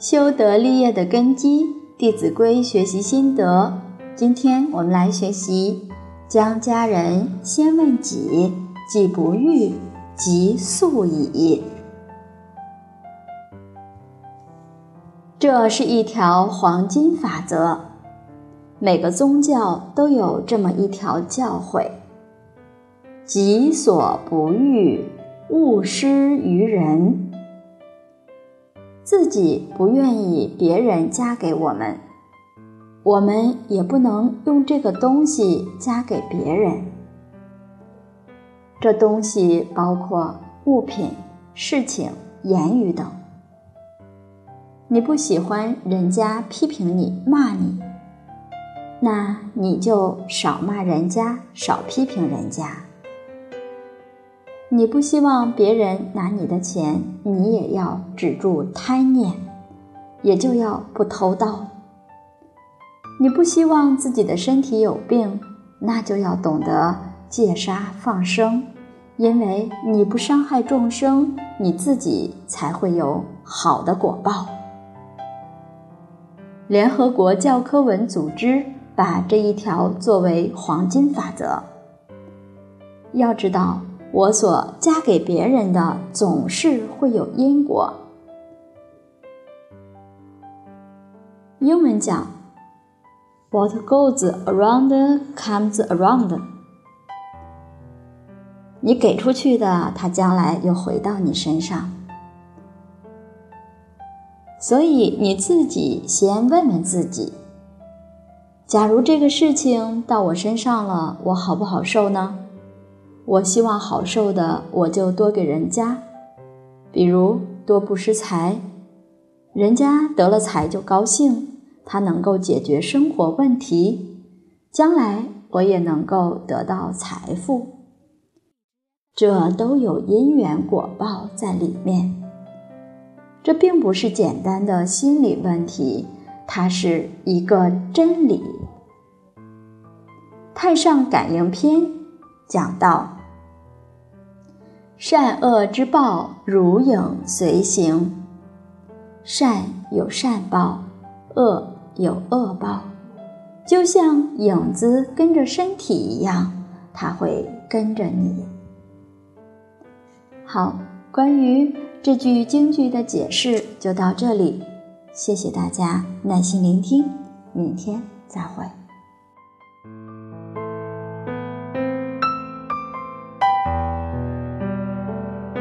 修德立业的根基，《弟子规》学习心得。今天我们来学习：将家人先问己，己不欲，即速矣。这是一条黄金法则，每个宗教都有这么一条教诲：己所不欲，勿施于人。自己不愿意别人加给我们，我们也不能用这个东西加给别人。这东西包括物品、事情、言语等。你不喜欢人家批评你、骂你，那你就少骂人家，少批评人家。你不希望别人拿你的钱，你也要止住贪念，也就要不偷盗。你不希望自己的身体有病，那就要懂得戒杀放生，因为你不伤害众生，你自己才会有好的果报。联合国教科文组织把这一条作为黄金法则。要知道。我所加给别人的总是会有因果。英文讲，What goes around comes around。你给出去的，它将来又回到你身上。所以你自己先问问自己：假如这个事情到我身上了，我好不好受呢？我希望好受的，我就多给人家，比如多布施财，人家得了财就高兴，他能够解决生活问题，将来我也能够得到财富，这都有因缘果报在里面。这并不是简单的心理问题，它是一个真理。《太上感应篇》讲到。善恶之报，如影随形。善有善报，恶有恶报，就像影子跟着身体一样，它会跟着你。好，关于这句京剧的解释就到这里，谢谢大家耐心聆听，明天再会。